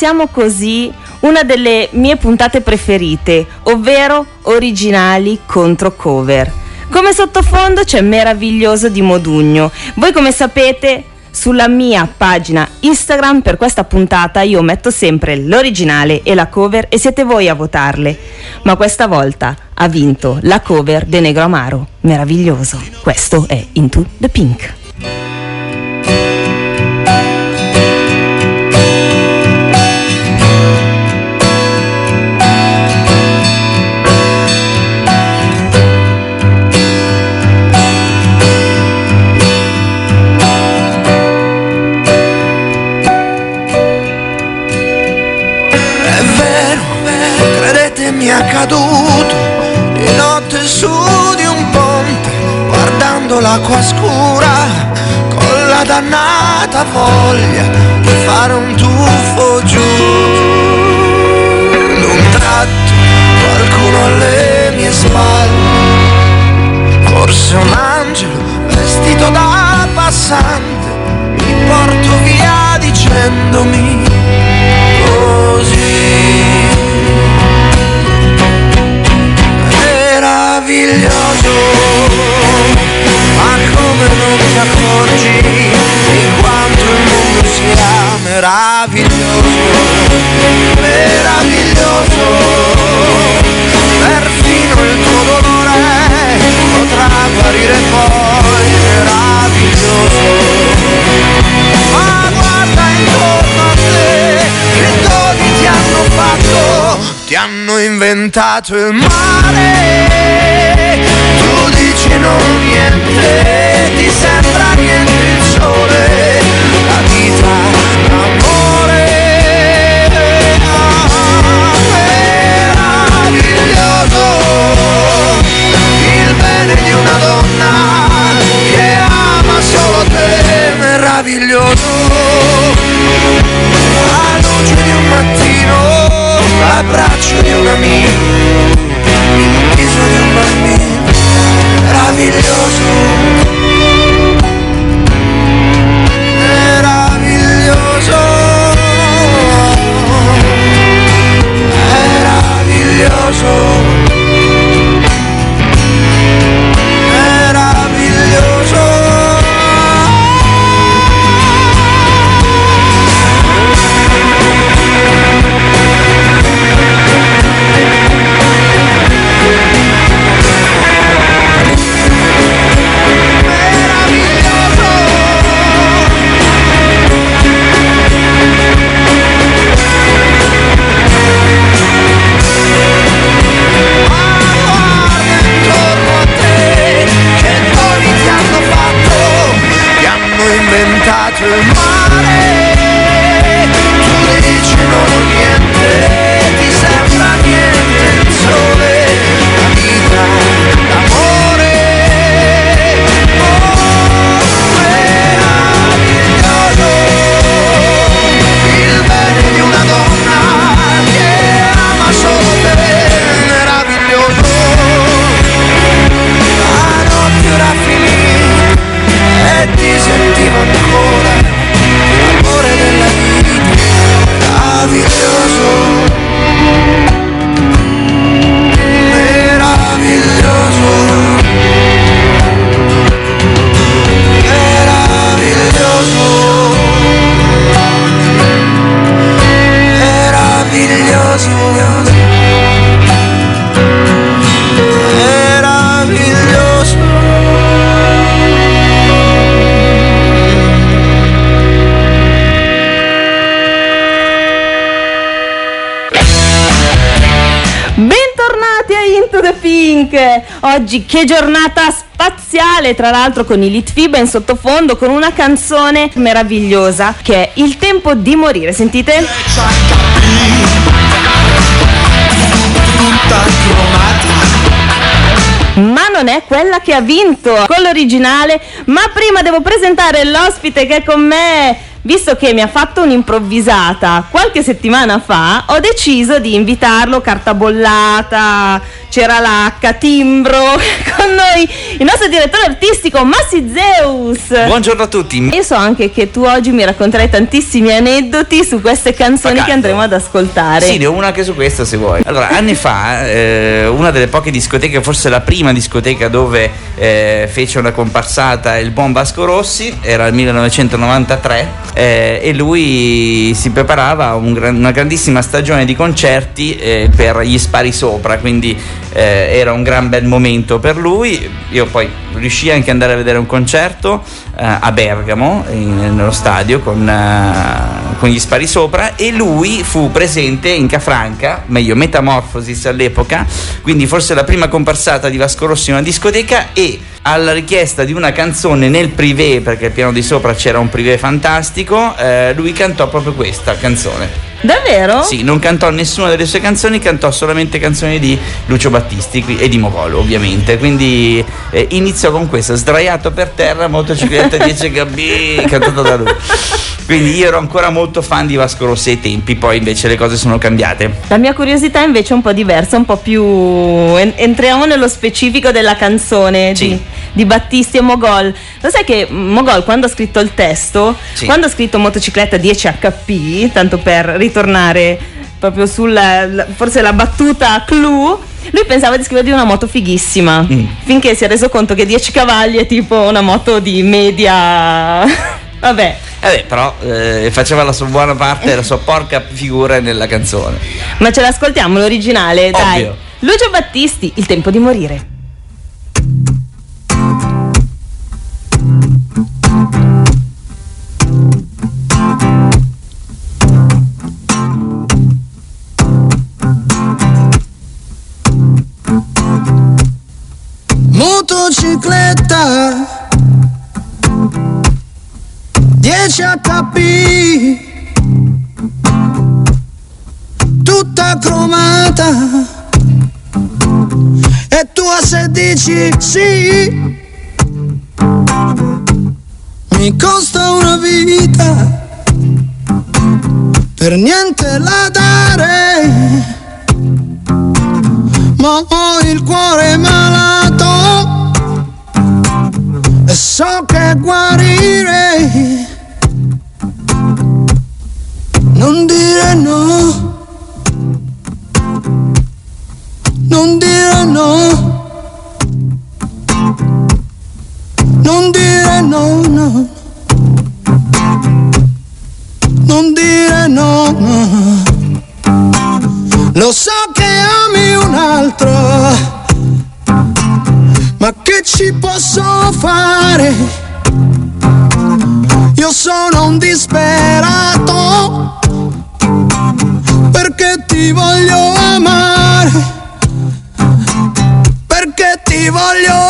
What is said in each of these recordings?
iniziamo così una delle mie puntate preferite, ovvero originali contro cover. Come sottofondo c'è Meraviglioso di Modugno. Voi come sapete sulla mia pagina Instagram per questa puntata io metto sempre l'originale e la cover e siete voi a votarle. Ma questa volta ha vinto la cover de Negro Amaro. Meraviglioso. Questo è Into the Pink. Mi è accaduto di notte su di un ponte guardando l'acqua scura con la dannata voglia di fare un tuffo giù. D'un tratto qualcuno alle mie spalle forse un angelo vestito da passante mi porto via dicendomi meraviglioso. Ma come non ti accorgi di quanto il mondo sia meraviglioso? Meraviglioso. Perfino il tuo dolore potrà guarire poi. Meraviglioso. Ma guarda intorno a te che doni ti hanno fatto ti hanno inventato il mare niente Oggi che giornata spaziale, tra l'altro con i Litfiba in sottofondo, con una canzone meravigliosa che è Il tempo di morire, sentite? Ma non è quella che ha vinto con l'originale, ma prima devo presentare l'ospite che è con me. Visto che mi ha fatto un'improvvisata qualche settimana fa, ho deciso di invitarlo carta bollata, c'era l'H, timbro, con noi il nostro direttore artistico Massi Zeus. Buongiorno a tutti. Io so anche che tu oggi mi racconterai tantissimi aneddoti su queste canzoni che andremo ad ascoltare. Sì, ne ho una anche su questo se vuoi. Allora, anni fa, eh, una delle poche discoteche, forse la prima discoteca dove eh, fece una comparsata il buon Vasco Rossi, era il 1993, eh, e lui si preparava un gran, una grandissima stagione di concerti eh, per gli spari sopra, quindi eh, era un gran bel momento per lui. Io poi riuscii anche ad andare a vedere un concerto eh, a Bergamo, in, nello stadio, con, eh, con, gli spari sopra e lui fu presente in Cafranca, meglio Metamorphosis all'epoca, quindi forse la prima comparsata di Vasco Rossi in una discoteca e alla richiesta di una canzone nel privé, perché al piano di sopra c'era un privé fantastico, eh, lui cantò proprio questa canzone. Davvero? Sì, non cantò nessuna delle sue canzoni, cantò solamente canzoni di Lucio Battisti e di Mogolo, ovviamente. Quindi eh, iniziò con questa, sdraiato per terra, motocicletta 10 KB, cantata da lui. Quindi io ero ancora molto fan di Vasco Rossi ai tempi, poi invece le cose sono cambiate. La mia curiosità invece è un po' diversa, un po' più... entriamo nello specifico della canzone sì. di, di, Battisti e Mogol. Lo sai che Mogol quando ha scritto il testo, sì. quando ha scritto motocicletta 10 HP, tanto per ritornare proprio sulla forse la battuta clou. Lui pensava di scrivere di una moto fighissima mm. finché si è reso conto che 10 cavalli è tipo una moto di media vabbè. Eh però eh, faceva la sua buona parte la sua porca figura nella canzone. Ma ce l'ascoltiamo l'originale Ovvio. dai Lucio Battisti il tempo di morire motocicletta 10 HP tutta cromata. E tu a se dici sì. Mi costa una vita. Per niente la dare. Ma ho il cuore malato so che guarire. Non dire no. Non dire no. Non dire no no. Non dire no, no. lo so che ami un altro ma che ci posso fare? Io sono un disperato perché ti voglio amare, perché ti voglio amare,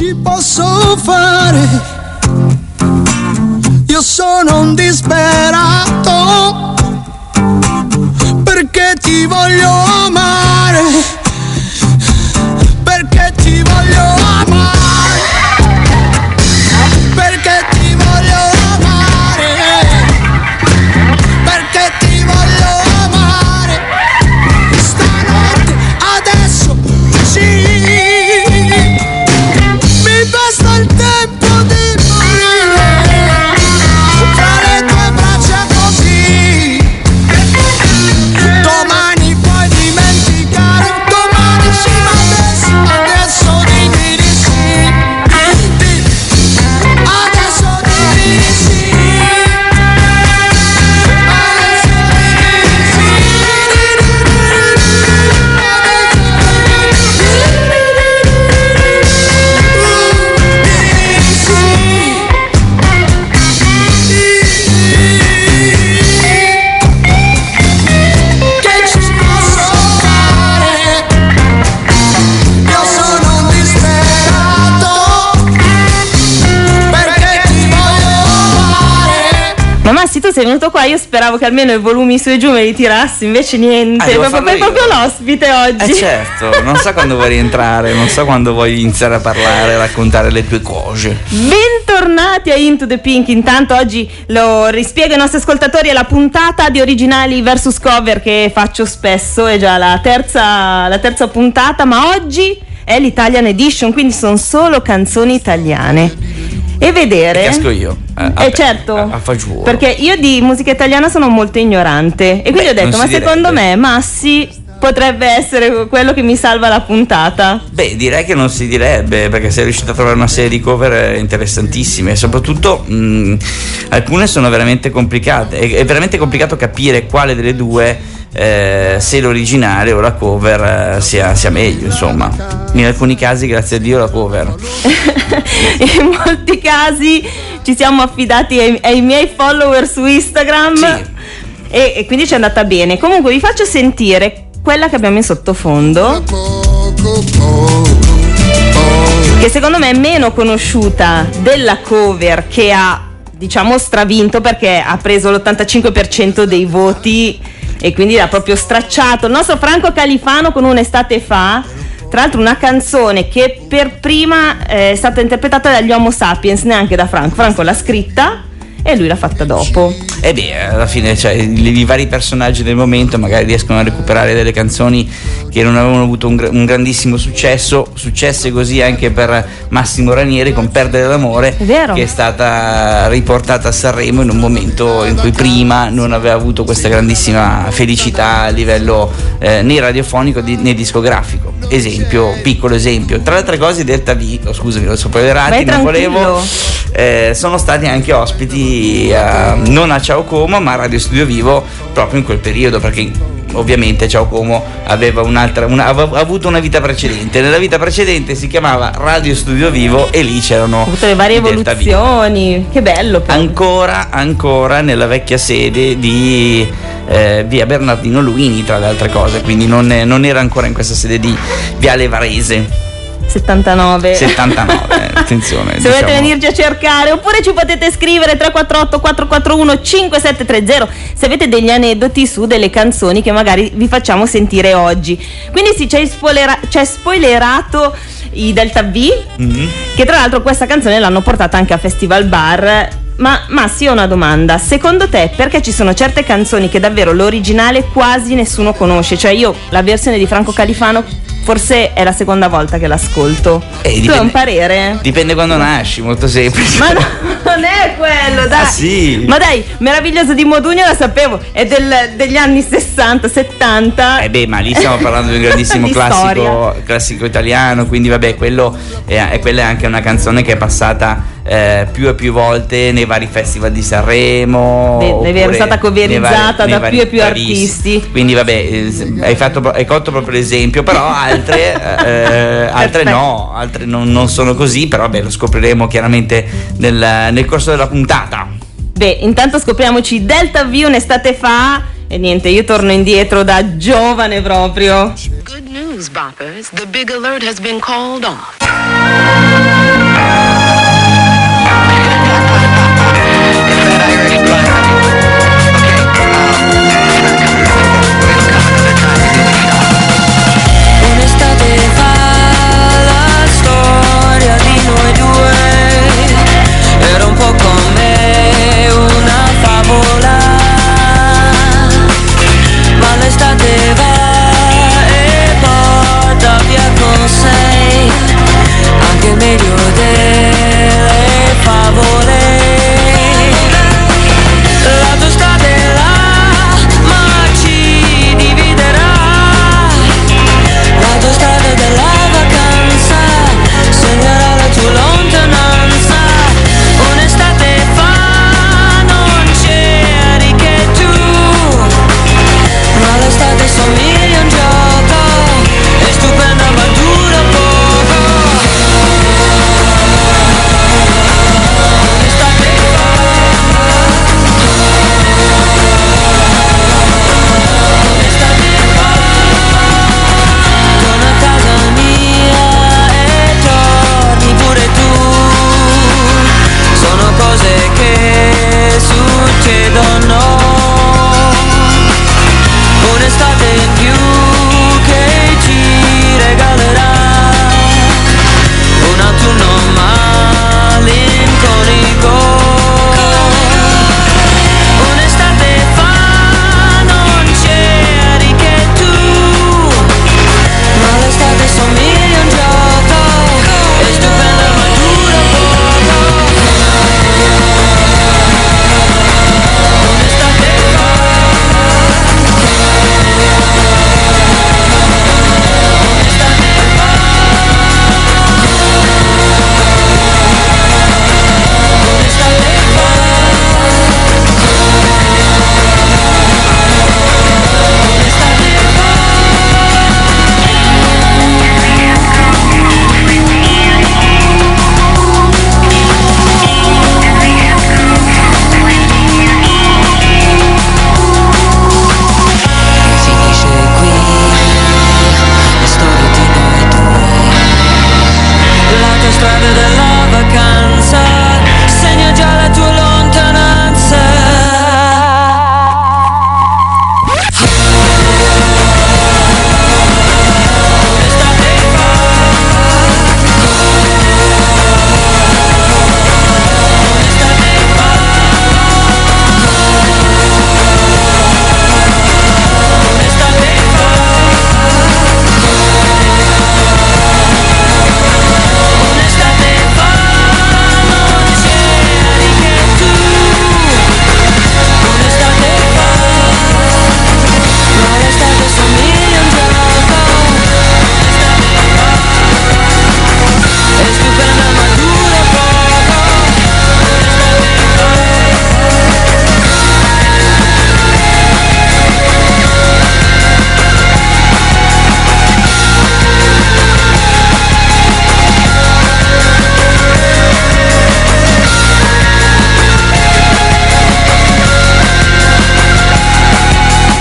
ci posso fare? Io sono un disperato perché ti voglio amare, sei venuto qua, io speravo che almeno i volumi su e giù me li tirassi, invece niente. Ah, proprio, proprio l'ospite oggi. Eh certo, non so quando vuoi rientrare, non so quando vuoi iniziare a parlare, a raccontare le tue cose. Bentornati a Into the Pink. Intanto oggi lo rispiego ai nostri ascoltatori. È la puntata di originali versus cover che faccio spesso. È già la terza, la terza puntata, ma oggi è l'Italian Edition, quindi sono solo canzoni italiane. E vedere. Casco io. Eh, Eh certo, a- a fagiolo. perché io di musica italiana sono molto ignorante e quindi Beh, ho detto, ma si secondo direbbe." me Massi potrebbe essere quello che mi salva la puntata. Beh, direi che non si direbbe perché sei riuscito a trovare una serie di cover eh, interessantissime e soprattutto mh, alcune sono veramente complicate. È, è veramente complicato capire quale delle due, eh, se l'originale o la cover, eh, sia, sia meglio. Insomma, in alcuni casi, grazie a Dio, la cover. in molti casi ci siamo affidati ai, ai miei follower su Instagram Sì. e, e quindi ci è andata bene. Comunque vi faccio sentire quella che abbiamo in sottofondo, che secondo me è meno conosciuta della cover che ha diciamo stravinto perché ha preso l'85% dei voti e quindi l'ha proprio stracciato. Il nostro Franco Califano con un'estate fa. Tra l'altro una canzone che per prima eh, è stata interpretata dagli Homo Sapiens, neanche da Franco. Franco l'ha scritta e lui l'ha fatta dopo. E beh, alla fine cioè, i, i vari personaggi del momento magari riescono a recuperare delle canzoni che non avevano avuto un, un grandissimo successo, successe così anche per Massimo Ranieri con Perdere l'amore, che è stata riportata a Sanremo in un momento in cui prima non aveva avuto questa grandissima felicità a livello eh, né radiofonico di- né discografico. Esempio, piccolo esempio. Tra le altre cose, Delta V, oh, scusami, spoilerati, Vai non volevo eh, sono stati anche ospiti a- non a Ciao Como ma a Radio Studio Vivo proprio in quel periodo perché ovviamente Ciao Como aveva un'altra una- aveva avuto una vita precedente nella vita precedente si chiamava Radio Studio Vivo e lì c'erano avuto le varie evoluzioni. Che bello però. ancora ancora nella vecchia sede di eh, via Bernardino Luini tra le altre cose quindi non, non era ancora in questa sede di Viale Varese 79. 79 eh, attenzione Se diciamo. volete venirci a cercare oppure ci potete scrivere 348 441 5730 se avete degli aneddoti su delle canzoni che magari vi facciamo sentire oggi. Quindi sì, ci hai spoilera- spoilerato i Delta V, Mhm. che tra l'altro questa canzone l'hanno portata anche a Festival Bar. Ma Massi, ho una domanda. Secondo te perché ci sono certe canzoni che davvero l'originale quasi nessuno conosce? Cioè io la versione di Franco Califano forse è la seconda volta che l'ascolto. Eh, tu hai dipende- un parere? Dipende quando nasci, molto semplice. Ma no, non è quello, dai. Ah, sì? Ma dai, meraviglioso di Modugno la sapevo, è del- degli anni 60, 70. Eh beh, ma lì stiamo parlando di un grandissimo Di classico, classico italiano, quindi vabbè, quello è, quella è anche una canzone che è passata eh, più e più volte nei vari festival di Sanremo. Beh, è vero, oppure è stata coverizzata da più e più artisti. Quindi vabbè, eh, hai, fatto, hai colto proprio l'esempio, però altre, eh, altre Perfetto. no, altre non, non sono così, però vabbè, lo scopriremo chiaramente nel, nel corso della puntata. Beh, intanto scopriamoci Delta V un'estate fa. E niente, io torno indietro da giovane proprio. Good news, boppers. The big alert has been called off.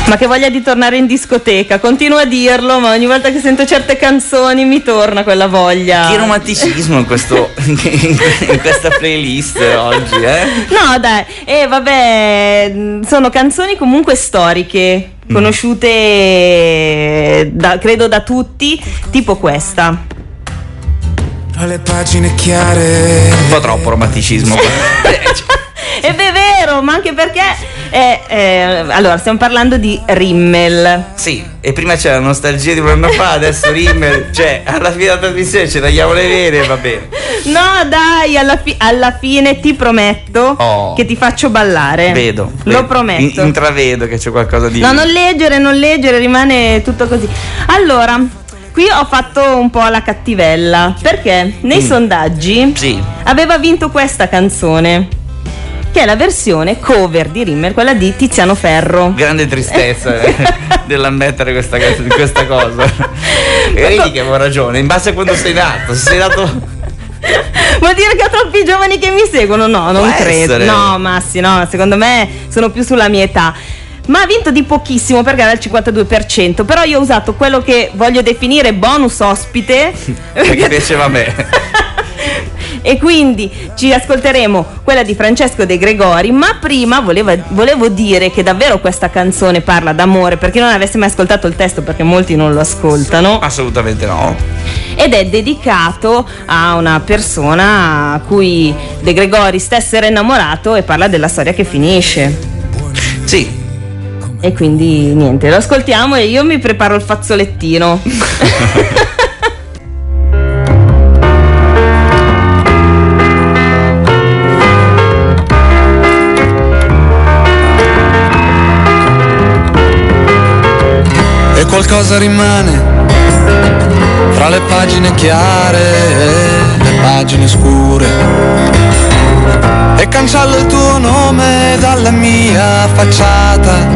Ma che voglia di tornare in discoteca, continuo a dirlo, ma ogni volta che sento certe canzoni mi torna quella voglia. Che romanticismo in, questo, in questa playlist oggi, eh? No, dai, e vabbè, mh, sono canzoni comunque storiche, Mm. conosciute da- credo da tutti, tipo questa. Tra le pagine chiare Un po' troppo romanticismo. E beh, è vero, ma anche perché eh, eh, allora stiamo parlando di Rimmel. sì, e prima c'era la nostalgia di un anno fa, adesso Rimmel, cioè alla fine della trasmissione ci tagliamo le vene, va bene. No, dai, alla, fi- alla fine ti prometto Oh. che ti faccio ballare. Vedo. Lo vedo. prometto. In- intravedo che c'è qualcosa di... No, non leggere, non leggere, rimane tutto così. Allora, qui ho fatto un po' la cattivella, perché nei Mm. sondaggi Sì. aveva vinto questa canzone, che è la versione cover di Rimmer, quella di Tiziano Ferro. Grande tristezza eh, nell'ammettere questa, questa cosa. E vedi che avevo ragione, in base a quando sei nato. Se sei nato. Vuol dire che ho troppi giovani che mi seguono? No, non Può credo. essere. No, Massi, no, secondo me sono più sulla mia età. ma ha vinto di pochissimo perché era al 52%, però io ho usato quello che voglio definire bonus ospite. Perché piaceva a me. E quindi ci ascolteremo quella di Francesco De Gregori, ma prima voleva- volevo dire che davvero questa canzone parla d'amore, per chi non avesse mai ascoltato il testo, perché molti non lo ascoltano, Assolutamente no. ed è dedicato a una persona a cui De Gregori stesso era innamorato e parla della storia che finisce. Sì, E quindi niente, lo ascoltiamo e io mi preparo il fazzolettino. qualcosa rimane fra le pagine chiare e le pagine scure. E cancello il tuo nome dalla mia facciata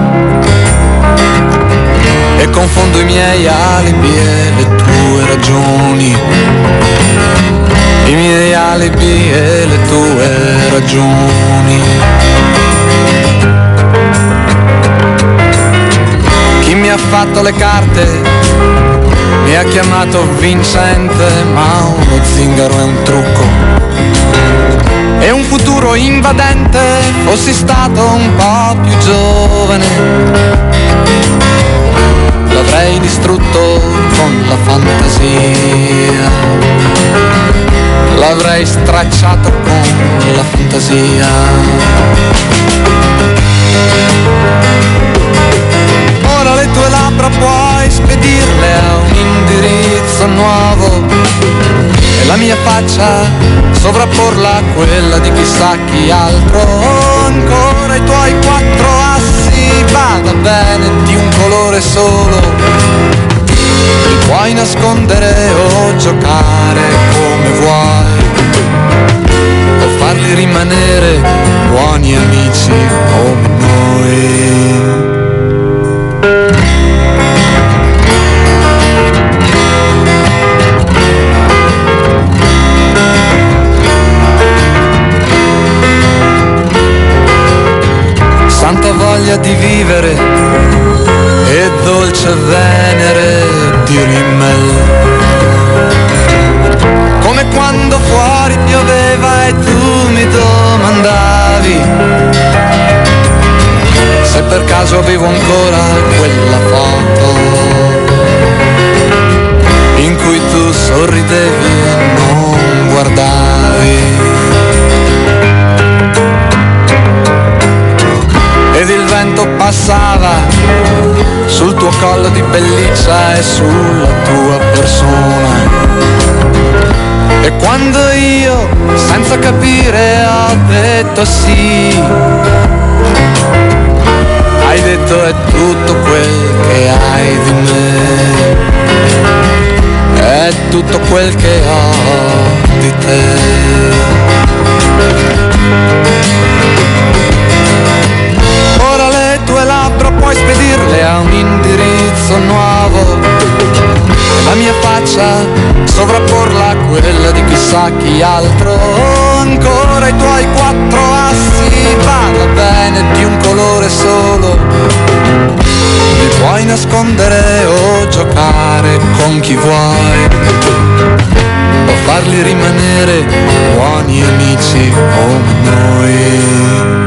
e confondo i miei alibi e le tue ragioni. I miei alibi e le tue ragioni. Ha fatto le carte mi ha chiamato vincente, ma uno zingaro è un trucco. E un futuro invadente, fossi stato un po' più giovane. L'avrei distrutto con la fantasia. L'avrei stracciato con la fantasia. Ora le tue labbra puoi spedirle a un indirizzo nuovo e la mia faccia sovrapporla a quella di chissà chi altro. Ancora i tuoi quattro assi, vada bene di un colore solo. Li puoi nascondere o giocare come vuoi o farli rimanere buoni amici come noi. Detto sì, hai detto è tutto quel che hai di me, è tutto quel che ho di te. Ora le tue labbra puoi spedirle a un indirizzo nuovo la mia faccia sovrapporla a quella di chissà chi altro. Colore solo. Li puoi nascondere o giocare con chi vuoi o farli rimanere buoni amici come noi.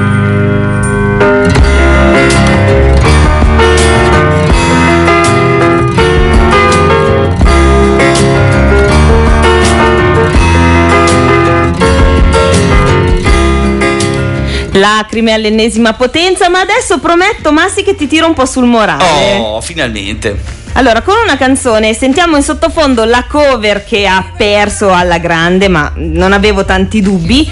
Lacrime all'ennesima potenza, ma adesso prometto Massi che ti tiro un po' sul morale. Oh, finalmente. Allora, con una canzone sentiamo in sottofondo la cover che ha perso alla grande, ma non avevo tanti dubbi.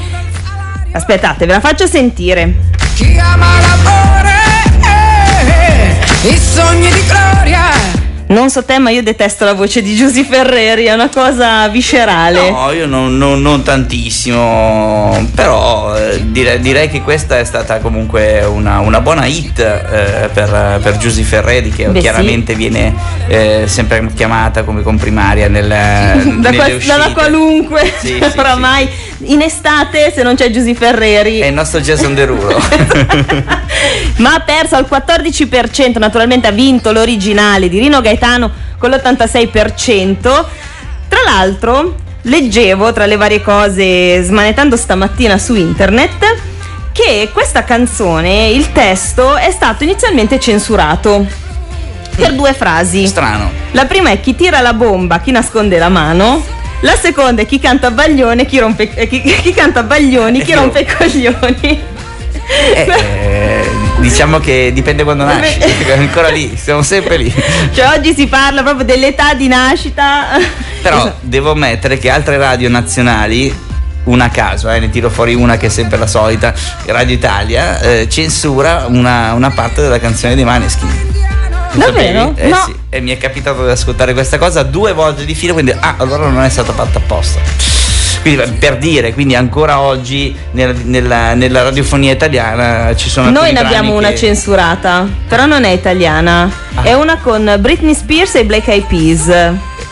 Aspettate, ve la faccio sentire. Chi ama l'amore, eh, eh, i sogni di gloria. Non so te, ma io detesto la voce di Giusy Ferreri, è una cosa viscerale. No, io non, non- non tantissimo, però eh, dire- direi che questa è stata comunque una, una buona hit eh, per, per Giusy Ferreri che Beh, chiaramente viene eh, sempre chiamata come comprimaria nel, da qual- dalla qualunque Sì, sì, oramai in estate se non c'è Giusy Ferreri. È il nostro Jason Derulo. ma ha perso al 14%, naturalmente ha vinto l'originale di Rino Gaetano con l'86%. Tra l'altro, leggevo tra le varie cose smanettando stamattina su internet che questa canzone, il testo, è stato inizialmente censurato per due frasi. Strano. La prima è chi tira la bomba, chi nasconde la mano. La seconda è chi canta baglione, chi rompe eh, chi, chi canta baglioni, chi Eh, rompe i coglioni. Eh, eh, diciamo che dipende quando nasci. Ancora lì, siamo sempre lì. Cioè oggi si parla proprio dell'età di nascita. Però devo ammettere che altre radio nazionali, una a caso, eh, ne tiro fuori una che è sempre la solita, Radio Italia, eh, censura una, una parte della canzone dei Maneskin. Davvero? sapevi? Eh No. sì, e mi è capitato di ascoltare questa cosa due volte di filo, quindi ah, allora non è stata fatta apposta. Quindi per dire, quindi ancora oggi nel- nella, nella radiofonia italiana ci sono Noi ne abbiamo brani una che- censurata, però non è italiana. Ah. È una con Britney Spears e Black Eyed Peas.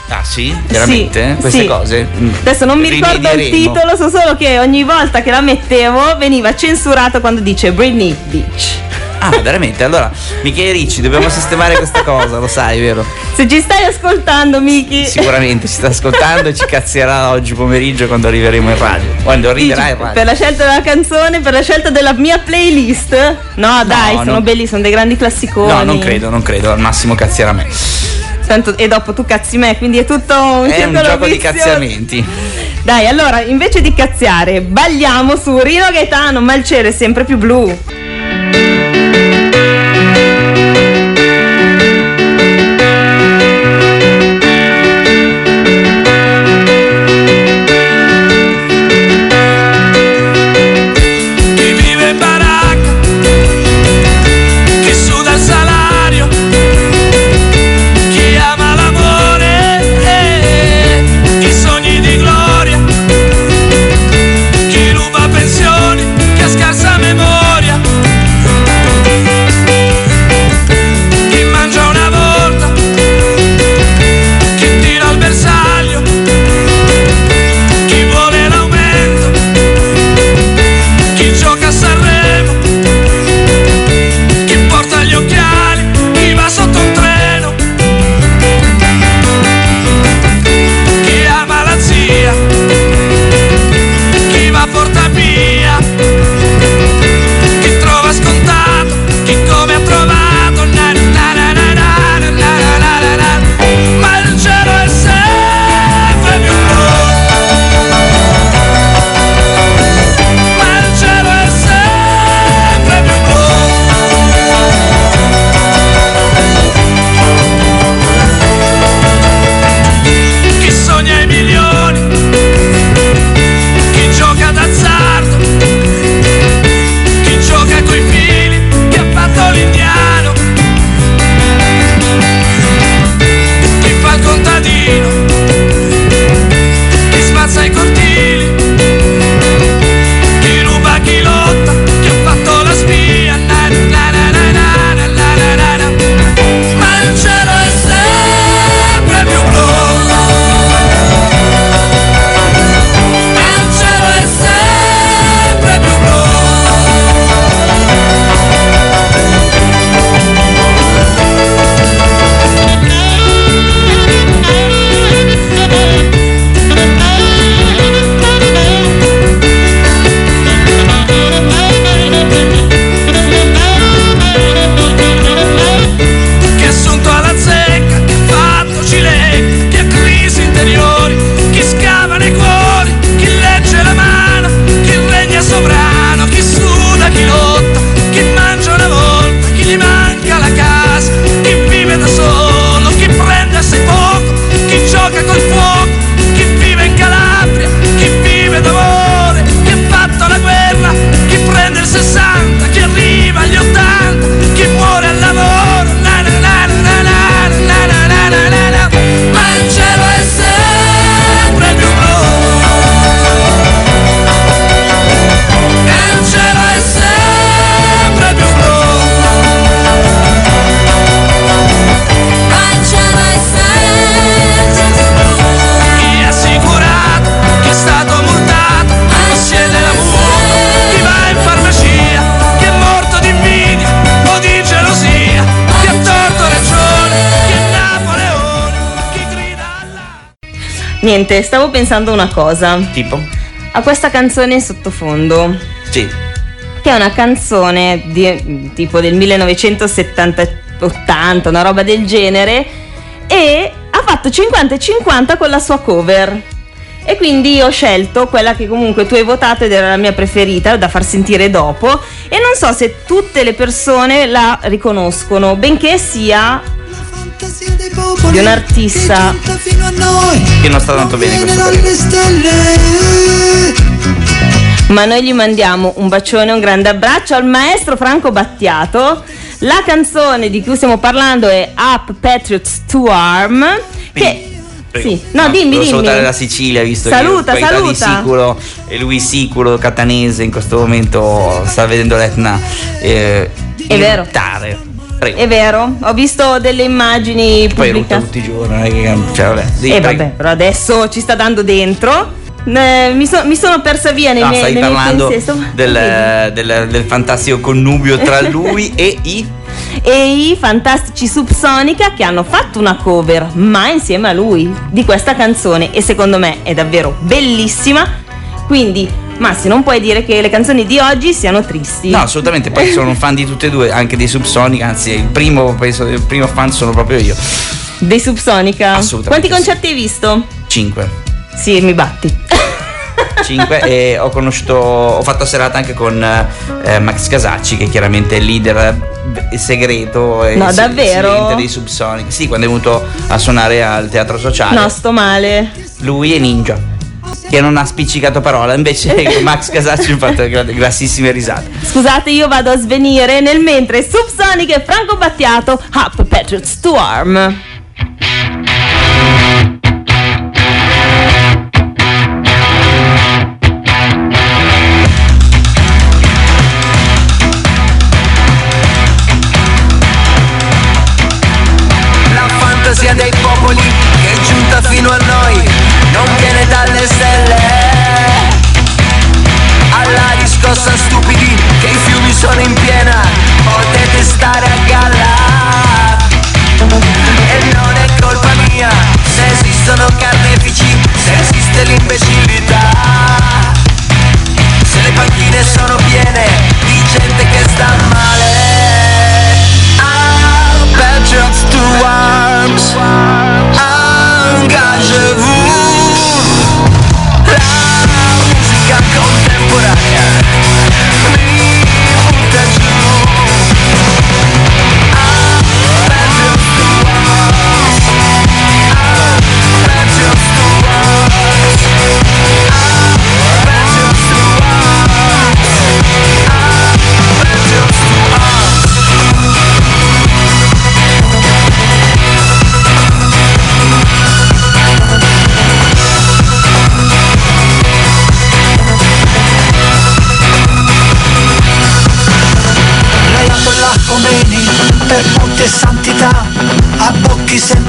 Ah sì? Veramente? Sì, Queste sì. cose? Mm. Adesso non mi ricordo il titolo, so solo che ogni volta che la mettevo veniva censurato quando dice Britney Beach. Ah, veramente? Allora, Michele Ricci, dobbiamo sistemare questa cosa, lo sai, vero? Se ci stai ascoltando, Miki, Sicuramente ci sta ascoltando e ci cazzierà oggi pomeriggio quando arriveremo in radio. Quando arriverà in radio. per la scelta della canzone, per la scelta della mia playlist. No, dai, sono non- belli, sono dei grandi classiconi. No, non credo, non credo, al massimo cazzierà me. Tanto- e dopo tu cazzi me, quindi è tutto un È un gioco di cazziamenti. Dai, allora, invece di cazziare, balliamo su Rino Gaetano, ma il cielo è sempre più blu. Chi Niente, stavo pensando una cosa. Tipo? A questa canzone in sottofondo, Sì. che è una canzone di- tipo del 1970-80, una roba del genere, e ha fatto 50 e 50 con la sua cover. E quindi ho scelto quella che comunque tu hai votato ed era la mia preferita da far sentire dopo. E non so se tutte le persone la riconoscono, benché sia di un artista Che non sta tanto bene in questo periodo. Ma noi gli mandiamo un bacione, un grande abbraccio al maestro Franco Battiato. La canzone di cui stiamo parlando è Up Patriots to Arm. Che Prego. sì, no, dimmi, devo dimmi. salutare la Sicilia visto Saluta, che saluta. di Siculo e lui Siculo catanese in questo momento sta vedendo l'Etna eh, È vero. Prego. È vero, ho visto delle immagini Poi pubblicate. tutti i giorni, cioè, vabbè. Sì, E prego. vabbè, però adesso ci sta dando dentro. Eh, mi, so- mi sono persa via nei No, miei, stai nei miei parlando. Sto- del, del- del fantastico connubio tra lui e i e i fantastici Subsonica che hanno fatto una cover, ma insieme a lui, di questa canzone e secondo me è davvero bellissima. Quindi, Massi, non puoi dire che le canzoni di oggi siano tristi. No, assolutamente, poi sono un fan di tutte e due, anche di Subsonic, anzi il primo, penso, il primo fan sono proprio io. Dei Subsonica. Assolutamente Quanti sì. concerti hai visto? 5. Sì, mi batti. 5 e ho conosciuto, ho fatto serata anche con eh, Max Casacci che è chiaramente il leader eh, segreto e No, davvero? dei Subsonic. Sì, quando è venuto a suonare al teatro sociale. No, sto male. Lui e Ninja. Che non ha spiccicato parola, invece Max Casacci ha fatto gra- grassissime risate. Scusate, io vado a svenire nel mentre Subsonic e Franco Battiato Up Patriots to Arm. Sono in piena, potete stare a galla. E non è colpa mia se esistono carnefici, se esiste l'imbecillità.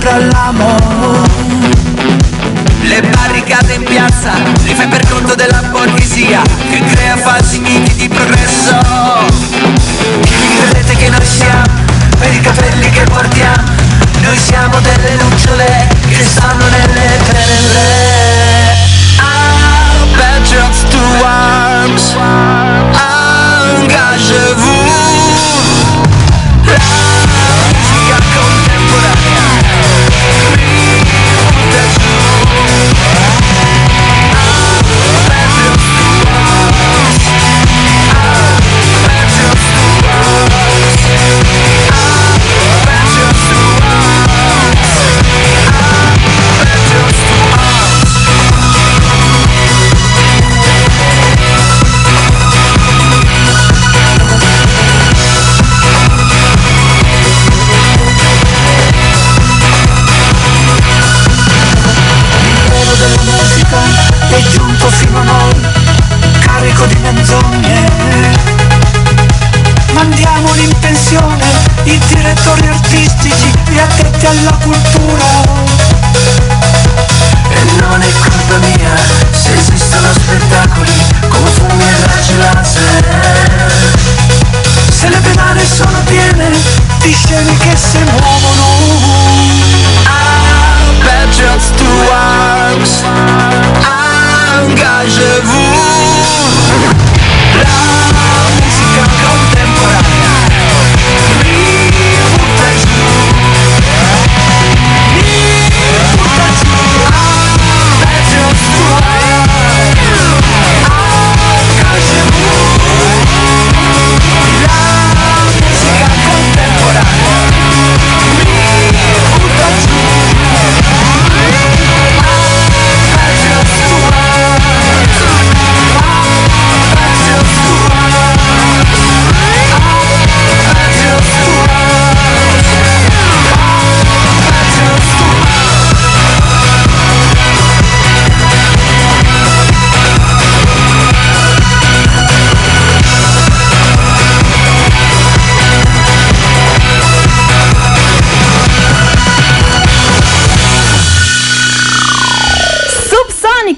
All'amo Le barricate in piazza li fai per conto della borghesia che crea falsi miti di progresso. Chi credete che noi siamo? Per i capelli che portiamo, noi siamo delle lucciole che stanno nelle tenebre.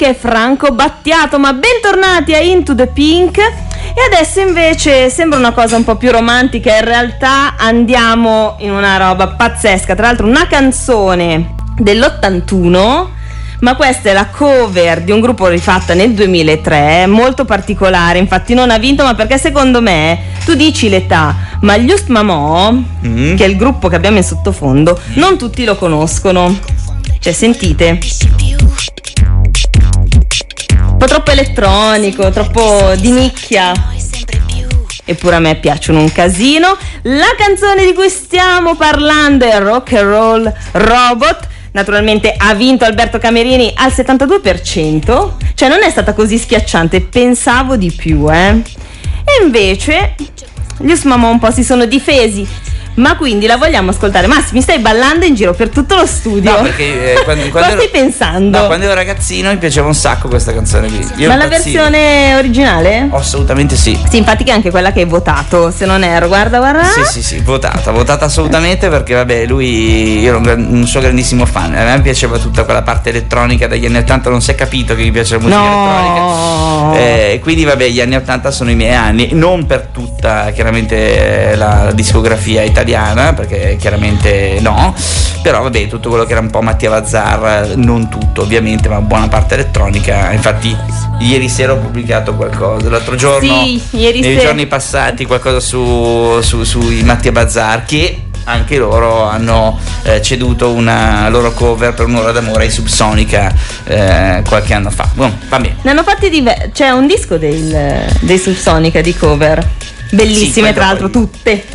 E Franco Battiato, ma bentornati a Into the Pink. E adesso invece sembra una cosa un po' più romantica, in realtà andiamo in una roba pazzesca, tra l'altro una canzone dell'81, ma questa è la cover di un gruppo rifatta nel 2003, molto particolare, infatti non ha vinto, ma perché secondo me tu dici l'età, ma gli Just Mamò, Mm. che è il gruppo che abbiamo in sottofondo, non tutti lo conoscono. Cioè, sentite. Un po' troppo elettronico, troppo di nicchia. Eppure a me piacciono un casino. La canzone di cui stiamo parlando è Rock and Roll Robot. Naturalmente ha vinto Alberto Camerini al 72%, cioè non è stata così schiacciante, pensavo di più, eh. E invece gli Usmamò un po' si sono difesi. Ma quindi la vogliamo ascoltare? Massi, mi stai ballando in giro per tutto lo studio. No, perché eh, quando, quando ero- stai pensando? No, quando ero ragazzino mi piaceva un sacco questa canzone qui. Io Ma la versione originale? Oh, assolutamente sì. Sì, infatti che è anche quella che hai votato, se non ero. Guarda, guarda. Sì, sì, sì, votata, votata assolutamente perché vabbè, lui io ero un, un suo grandissimo fan. A me piaceva tutta quella parte elettronica degli anni 80, non si è capito che mi piace la musica No. elettronica. Eh, quindi vabbè, gli anni 80 sono i miei anni, non per tutta chiaramente la discografia italiana, perché chiaramente no, però vabbè, tutto quello che era un po' Mattia Vazzar, non tutto ovviamente, ma buona parte elettronica. Infatti ieri sera ho pubblicato qualcosa, l'altro giorno Sì, ieri nei sera. giorni passati qualcosa su, su, sui Mattia Bazzar che anche loro hanno eh, ceduto una loro cover per un'ora d'amore ai Subsonica eh, qualche anno fa. Boh, va bene. Ne hanno fatti diversi. C'è un disco del- dei Subsonica di cover. Bellissime, Sì, tra l'altro, poi- tutte.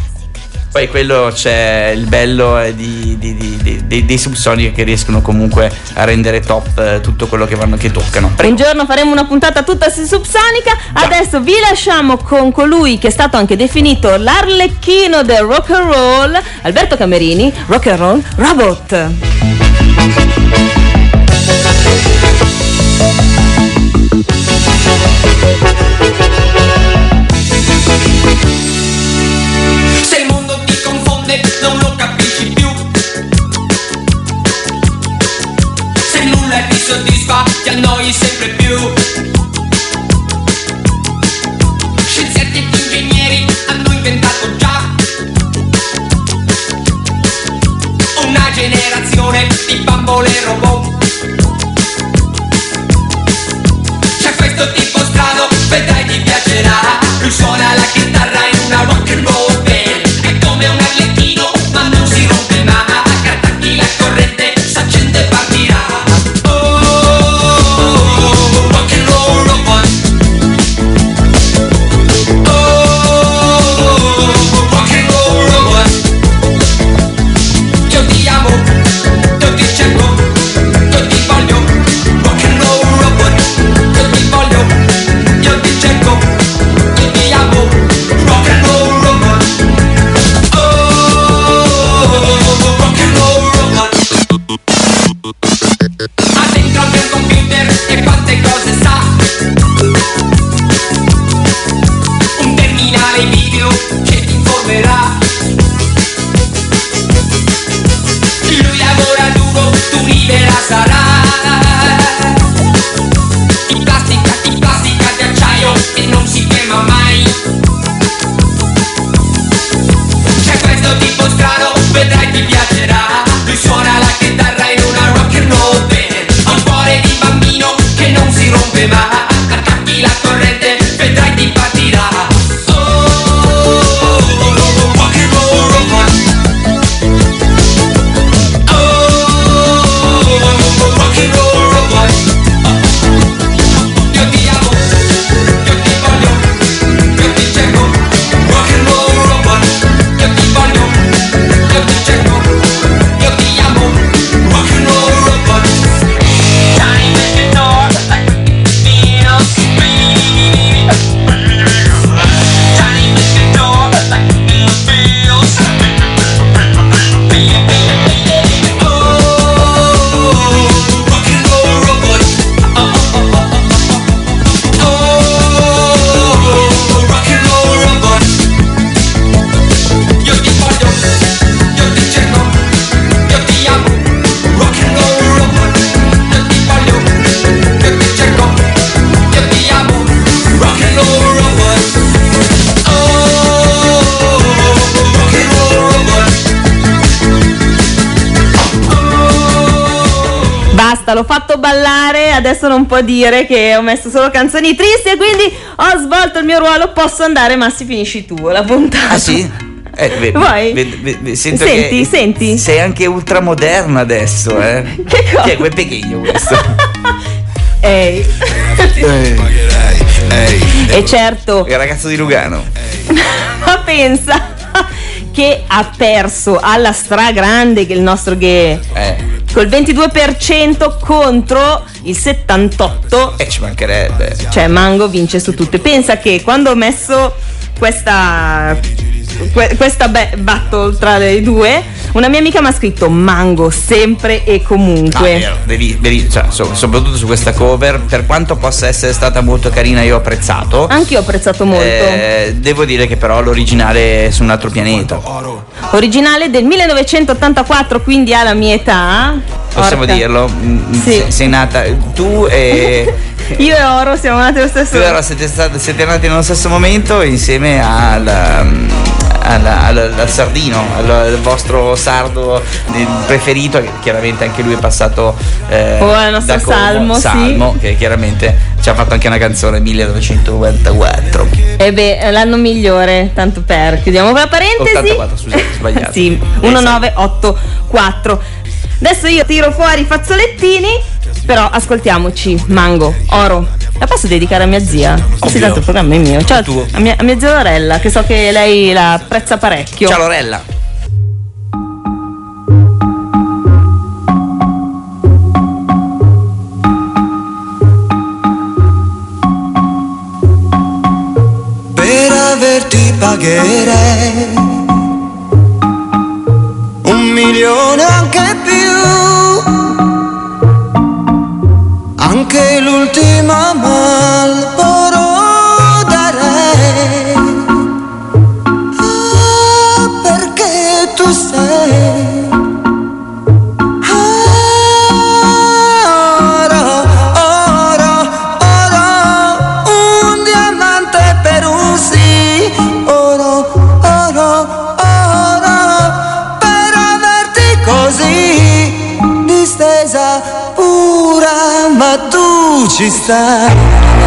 Poi quello c'è il bello è di, di- di- dei- Subsonica che riescono comunque a rendere top eh, tutto quello che, vanno, che toccano. Prego. Un giorno faremo una puntata tutta su Subsonica. Adesso vi lasciamo con colui che è stato anche definito l'arlecchino del rock and roll, Alberto Camerini, rock and roll robot. Se ti annoi sempre più. Scienziati ed ingegneri hanno inventato già Una generazione di bambole robot sbagliata, l'ho fatto ballare, adesso non può dire che ho messo solo canzoni tristi e quindi ho svolto il mio ruolo, posso andare ma si finisci tu la puntata. Ah sì? Eh, ve- Vuoi? ve- ve- Senti, che senti. Sei anche ultramoderna adesso, eh? Che cosa? Chi è quel peghegno questo? Ehi. E certo, Il ragazzo di Lugano. ma pensa che ha perso alla stragrande che il nostro gay Eh, col 22% contro il 78%. eh, ci mancherebbe. Cioè Mango vince su tutte. Pensa che quando ho messo questa que- questa be- battle tra le due, una mia amica mi ha scritto Mango sempre e Ah, comunque. vero, devi, devi- cioè, so- soprattutto su questa cover, per quanto possa essere stata molto carina, io ho apprezzato. Anch'io ho apprezzato molto. Eh, devo dire che però l'originale è su un altro pianeta. Originale del 1984, quindi alla mia età. Possiamo Porca. dirlo? Mm, Sì. Sei, sei nata tu e. Io e Oro siamo nati allo stesso e Oro siete, state- siete nati nello stesso momento insieme al, um, alla- al- al Sardino, al, al vostro sardo preferito, che chiaramente anche lui è passato eh, Oh, al nostro da Como, Salmo, sì. Salmo, che chiaramente ci ha fatto anche una canzone 1994. E beh, è l'anno migliore, tanto per. Chiudiamo la parentesi. 84, scusate, sbagliato. sì, 1984. Adesso io tiro fuori i fazzolettini, però ascoltiamoci. Mango, oro. La posso dedicare a mia zia? Sì, tanto il programma è mio. Ciao tuo. a mia, a mia zia Lorella, che so che lei la apprezza parecchio. Ciao Lorella. Per averti pagherei un milione anche più, que el último mal ci stai.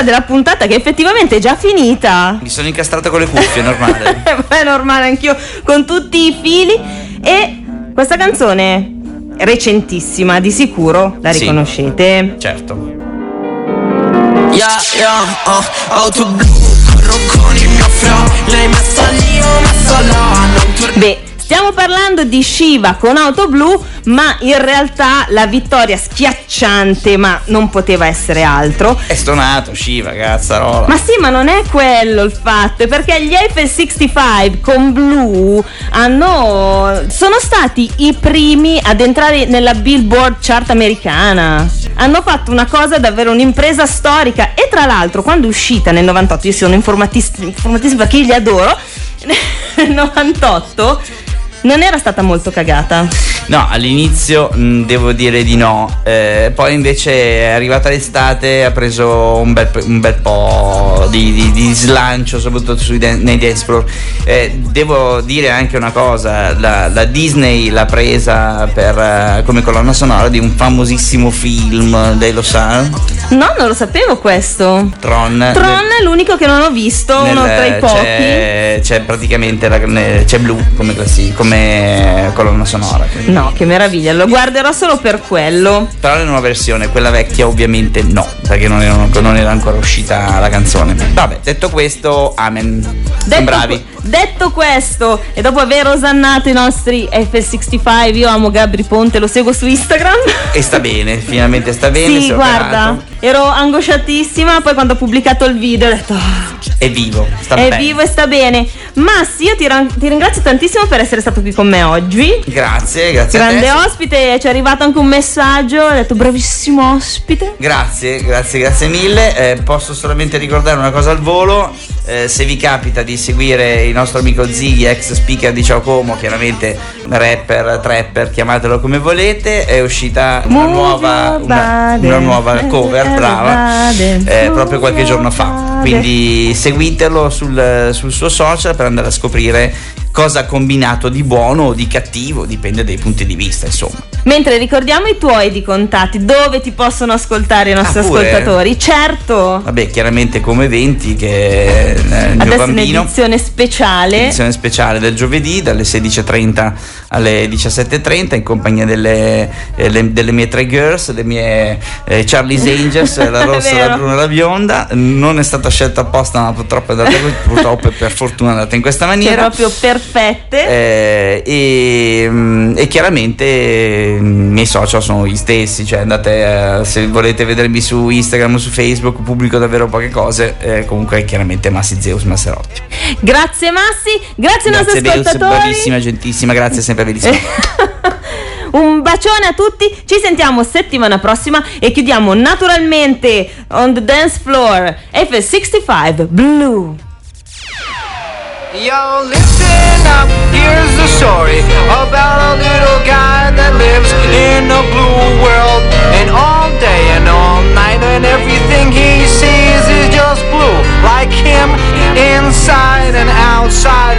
Chiusura della puntata che effettivamente è già finita. Mi sono incastrato con le cuffie, è normale. è normale anch'io con tutti i fili e questa canzone è recentissima, di sicuro la Sì. riconoscete. certo. Yeah, yeah, uh, auto blu, corro con il mio flow Lei messa lì, io messa là, non torno Beh, stiamo parlando di Shiva con auto blu, ma in realtà la vittoria schiacciante, ma non poteva essere altro. È stonato, Shiva, cazzarola. Ma sì, ma non è quello il fatto, è perché gli Eiffel 65 con Blue hanno sono stati i primi ad entrare nella Billboard chart americana. Hanno fatto una cosa davvero un'impresa storica e tra l'altro quando è uscita nel 98, io sono informatissima, informatissima perché li adoro, nel 98 non era stata molto cagata. No, all'inizio mh, devo dire di no, eh, poi invece è arrivata l'estate ha preso un bel, un bel po' di, di- di slancio, soprattutto sui nei dance floor. Eh, devo dire anche una cosa, la, la Disney l'ha presa per, eh, come colonna sonora di un famosissimo film, lei lo sa? No, non lo sapevo questo. Tron. Tron è l'unico che non ho visto, Nel- uno tra i pochi. C'è, c'è praticamente la- c'è blu come, classi- come colonna sonora. quindi- No, che meraviglia, lo guarderò solo per quello. Però la nuova versione, quella vecchia ovviamente no, perché non, erano- non era ancora uscita la canzone. Vabbè, detto questo, amen. Sono Detto, bravi. detto questo, e dopo aver osannato i nostri F65, io amo Gabri Ponte, lo seguo su Instagram. E sta bene, finalmente sta bene. sì, è guarda, operato. ero angosciatissima, poi quando ho pubblicato il video ho detto "Ah, È vivo, sta è bene. vivo e sta bene. Massi, io ti, ran- ti ringrazio tantissimo per essere stato qui con me oggi. Grazie, grazie Grande te. ospite, ci è arrivato anche un messaggio, ho detto bravissimo ospite. Grazie, grazie, grazie mille. Eh, posso solamente ricordare una cosa al volo. Eh, se vi capita di seguire il nostro amico Ziggy, ex speaker di Ciao Como, chiaramente rapper, trapper, chiamatelo come volete, è uscita una nuova, una, una nuova cover, brava, eh, proprio qualche giorno fa. Quindi seguitelo sul, sul suo social per andare a scoprire cosa ha combinato di buono o di cattivo, dipende dai punti di vista, insomma. Mentre ricordiamo i tuoi di contatti, dove ti possono ascoltare i nostri Ah, ascoltatori? Certo, Vabbè, chiaramente come eventi che eh, il mio adesso bambino un'edizione speciale. edizione speciale del giovedì dalle 16.30 alle 17.30 in compagnia delle, eh, le- delle mie tre girls, le mie eh, Charlie's Angels, la È rossa, la bruna e la bionda. Non è stata scelta apposta, ma purtroppo è andata purtroppo e per fortuna è andata in questa Cioè maniera. proprio perfette. Eh, e, mm, e chiaramente eh, i miei social sono gli stessi, cioè andate eh, se volete vedermi su Instagram o su Facebook, pubblico davvero poche cose, eh, comunque chiaramente Massi Zeus Masserotti. Grazie Massi, grazie, ai nostri Grazie ascoltatori. bravissima, gentissima, grazie, sempre bellissima. Un bacione a tutti, ci sentiamo settimana prossima e chiudiamo naturalmente on the dance floor F65 Blue. Yo, listen up, here's the story about a little guy that lives in a blue world. And all day and all night, and everything he sees is just blue. Like him, inside and outside.